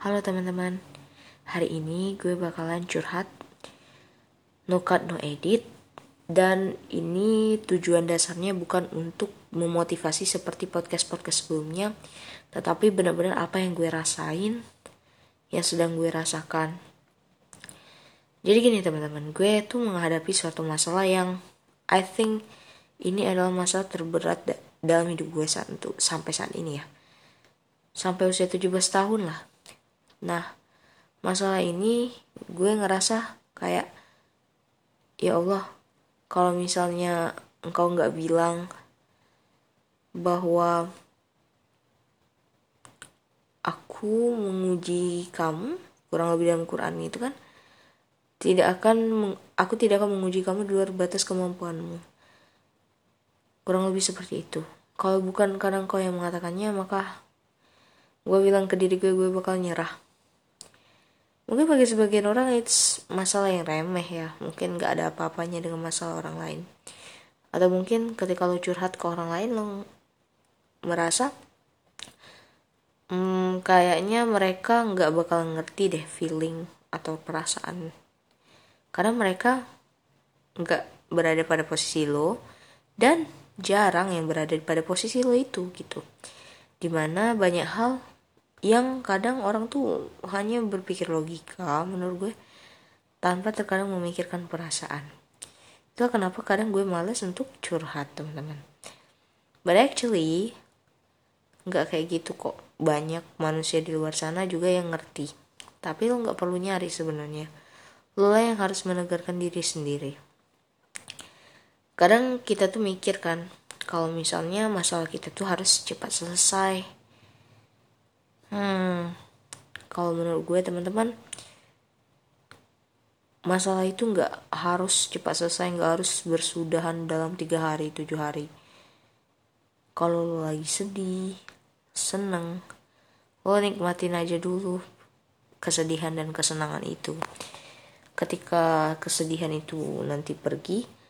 Halo teman-teman, hari ini gue bakalan curhat No cut no edit Dan ini tujuan dasarnya bukan untuk memotivasi seperti podcast-podcast sebelumnya Tetapi benar-benar apa yang gue rasain Yang sedang gue rasakan. Jadi gini teman-teman, gue tuh menghadapi suatu masalah yang I think ini adalah masalah terberat dalam hidup gue saat untuk sampai saat ini ya. Sampai usia 17 tahun lah Nah, masalah ini gue ngerasa kayak ya Allah, kalau misalnya engkau nggak bilang bahwa aku menguji kamu kurang lebih dalam Quran itu kan tidak akan aku tidak akan menguji kamu di luar batas kemampuanmu. Kurang lebih seperti itu. Kalau bukan karena engkau yang mengatakannya maka gue bilang ke diri gue gue bakal nyerah mungkin bagi sebagian orang itu masalah yang remeh ya. Mungkin gak ada apa-apanya dengan masalah orang lain. Atau mungkin ketika lo curhat ke orang lain lo merasa hmm, kayaknya mereka nggak bakal ngerti deh feeling atau perasaan. Karena mereka nggak berada pada posisi lo dan jarang yang berada pada posisi lo itu gitu. Di mana banyak hal yang kadang orang tuh hanya berpikir logika menurut gue tanpa terkadang memikirkan perasaan. Itu kenapa kadang gue males untuk curhat teman-teman. But actually nggak kayak gitu kok. Banyak manusia di luar sana juga yang ngerti. Tapi lo nggak perlu nyari sebenarnya. Lo lah yang harus menegarkan diri sendiri. Kadang kita tuh mikir kan kalau misalnya masalah kita tuh harus cepat selesai hmm. Kalau menurut gue teman-teman masalah itu nggak harus cepat selesai nggak harus bersudahan dalam tiga hari tujuh hari. Kalau lo lagi sedih seneng lo nikmatin aja dulu kesedihan dan kesenangan itu. Ketika kesedihan itu nanti pergi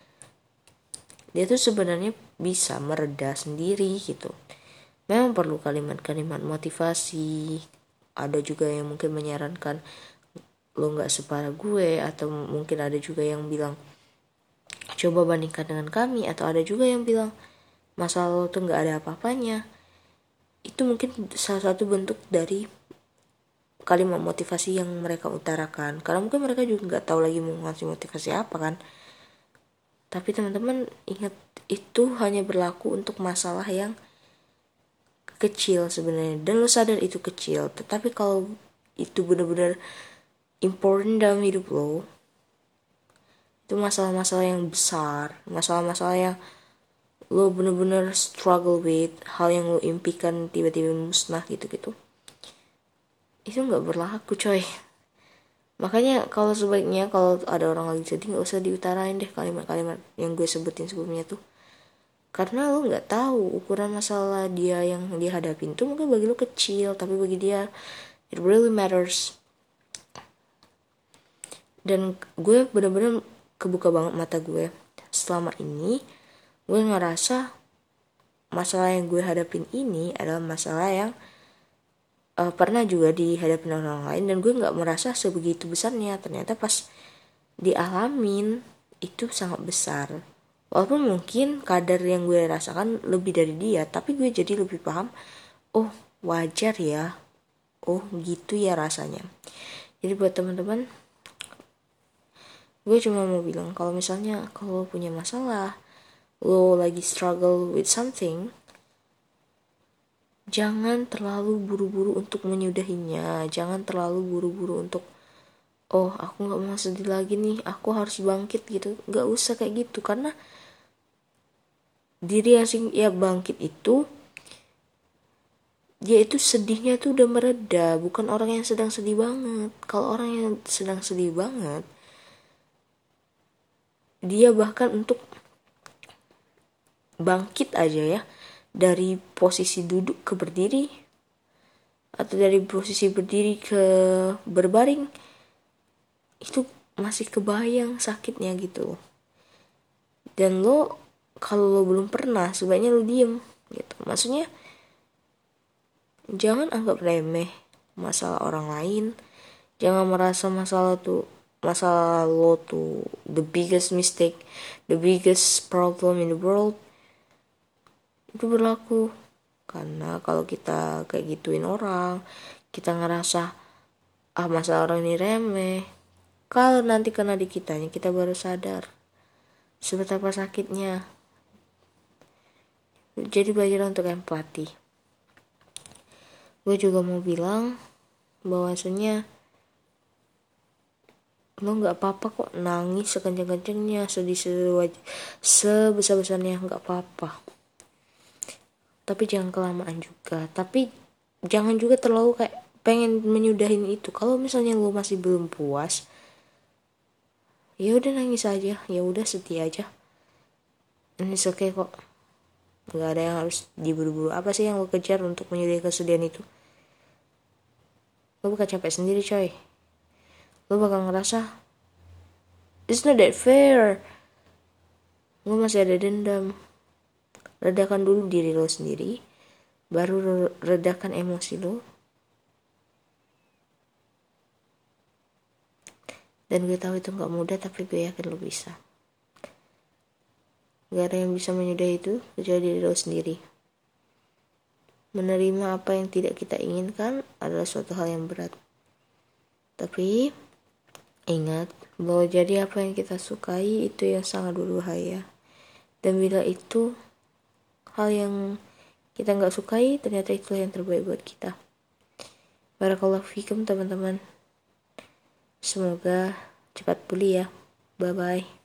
dia tuh sebenarnya bisa mereda sendiri gitu memang perlu kalimat-kalimat motivasi. Ada juga yang mungkin menyarankan lo nggak separah gue atau mungkin ada juga yang bilang coba bandingkan dengan kami atau ada juga yang bilang masalah lo tuh nggak ada apa-apanya. Itu mungkin salah satu bentuk dari kalimat motivasi yang mereka utarakan. Karena mungkin mereka juga nggak tahu lagi mau ngasih motivasi apa kan? Tapi teman-teman ingat itu hanya berlaku untuk masalah yang kecil sebenarnya. Dan lo sadar itu kecil. Tetapi kalau itu benar-benar important dalam hidup lo itu masalah-masalah yang besar. Masalah-masalah yang lo bener-bener struggle with. Hal yang lo impikan tiba-tiba musnah gitu-gitu. Itu nggak berlaku coy. Makanya kalau sebaiknya kalau ada orang lagi sedih nggak usah diutarain deh kalimat-kalimat yang gue sebutin sebelumnya tuh karena lo nggak tahu ukuran masalah dia yang dia hadapin tuh mungkin bagi lo kecil tapi bagi dia it really matters. Dan gue bener-bener kebuka banget mata gue. Selama ini gue ngerasa masalah yang gue hadapin ini adalah masalah yang uh, pernah juga dihadapin orang lain dan gue nggak merasa sebegitu besarnya. Ternyata pas dialamin itu sangat besar walaupun mungkin kadar yang gue rasakan lebih dari dia tapi gue jadi lebih paham oh wajar ya. Oh gitu ya rasanya. Jadi buat teman-teman gue cuma mau bilang kalau misalnya kalau punya masalah lo lagi struggle with something jangan terlalu buru-buru untuk menyudahinya. Jangan terlalu buru-buru untuk oh aku nggak mau sedih lagi nih. Aku harus bangkit gitu. Nggak usah kayak gitu. Karena diri asing ya bangkit itu dia itu sedihnya tuh udah mereda bukan orang yang sedang sedih banget. Kalau orang yang sedang sedih banget dia bahkan untuk bangkit aja ya dari posisi duduk ke berdiri atau dari posisi berdiri ke berbaring itu masih kebayang sakitnya gitu. Dan lo kalau lo belum pernah sebaiknya lo diem gitu. Maksudnya jangan anggap remeh masalah orang lain. Jangan merasa masalah tuh masalah lo tuh the biggest mistake the biggest problem in the world itu berlaku. Karena kalau kita kayak gituin orang kita ngerasa ah masalah orang ini remeh. Kalau nanti kena di kitanya kita baru sadar seberapa sakitnya jadi belajar untuk empati gue juga mau bilang bahwasanya lo nggak apa-apa kok nangis sekencang-kencangnya sedih sebesar-besarnya nggak apa-apa. Tapi jangan kelamaan juga. Tapi jangan juga terlalu kayak pengen menyudahin itu. Kalau misalnya lo masih belum puas ya udah nangis aja. Ya udah setia aja. Ini oke okay kok nggak ada yang harus diburu-buru. Apa sih yang lo kejar untuk menyudahi kesedihan itu? Lo bakal capek sendiri coy. Lo bakal ngerasa it's not that fair. Lo masih ada dendam. Redakan dulu diri lo sendiri baru redakan emosi lo. Dan gue tahu itu nggak mudah tapi gue yakin lo bisa gak ada yang bisa menyudahi itu kecuali diri lo sendiri menerima apa yang tidak kita inginkan adalah suatu hal yang berat tapi Ingat bahwa jadi apa yang kita sukai itu yang sangat berbahaya. Dan bila itu hal yang kita nggak sukai, ternyata itu yang terbaik buat kita. Barakallahu fikum teman-teman. Semoga cepat pulih ya. Bye-bye.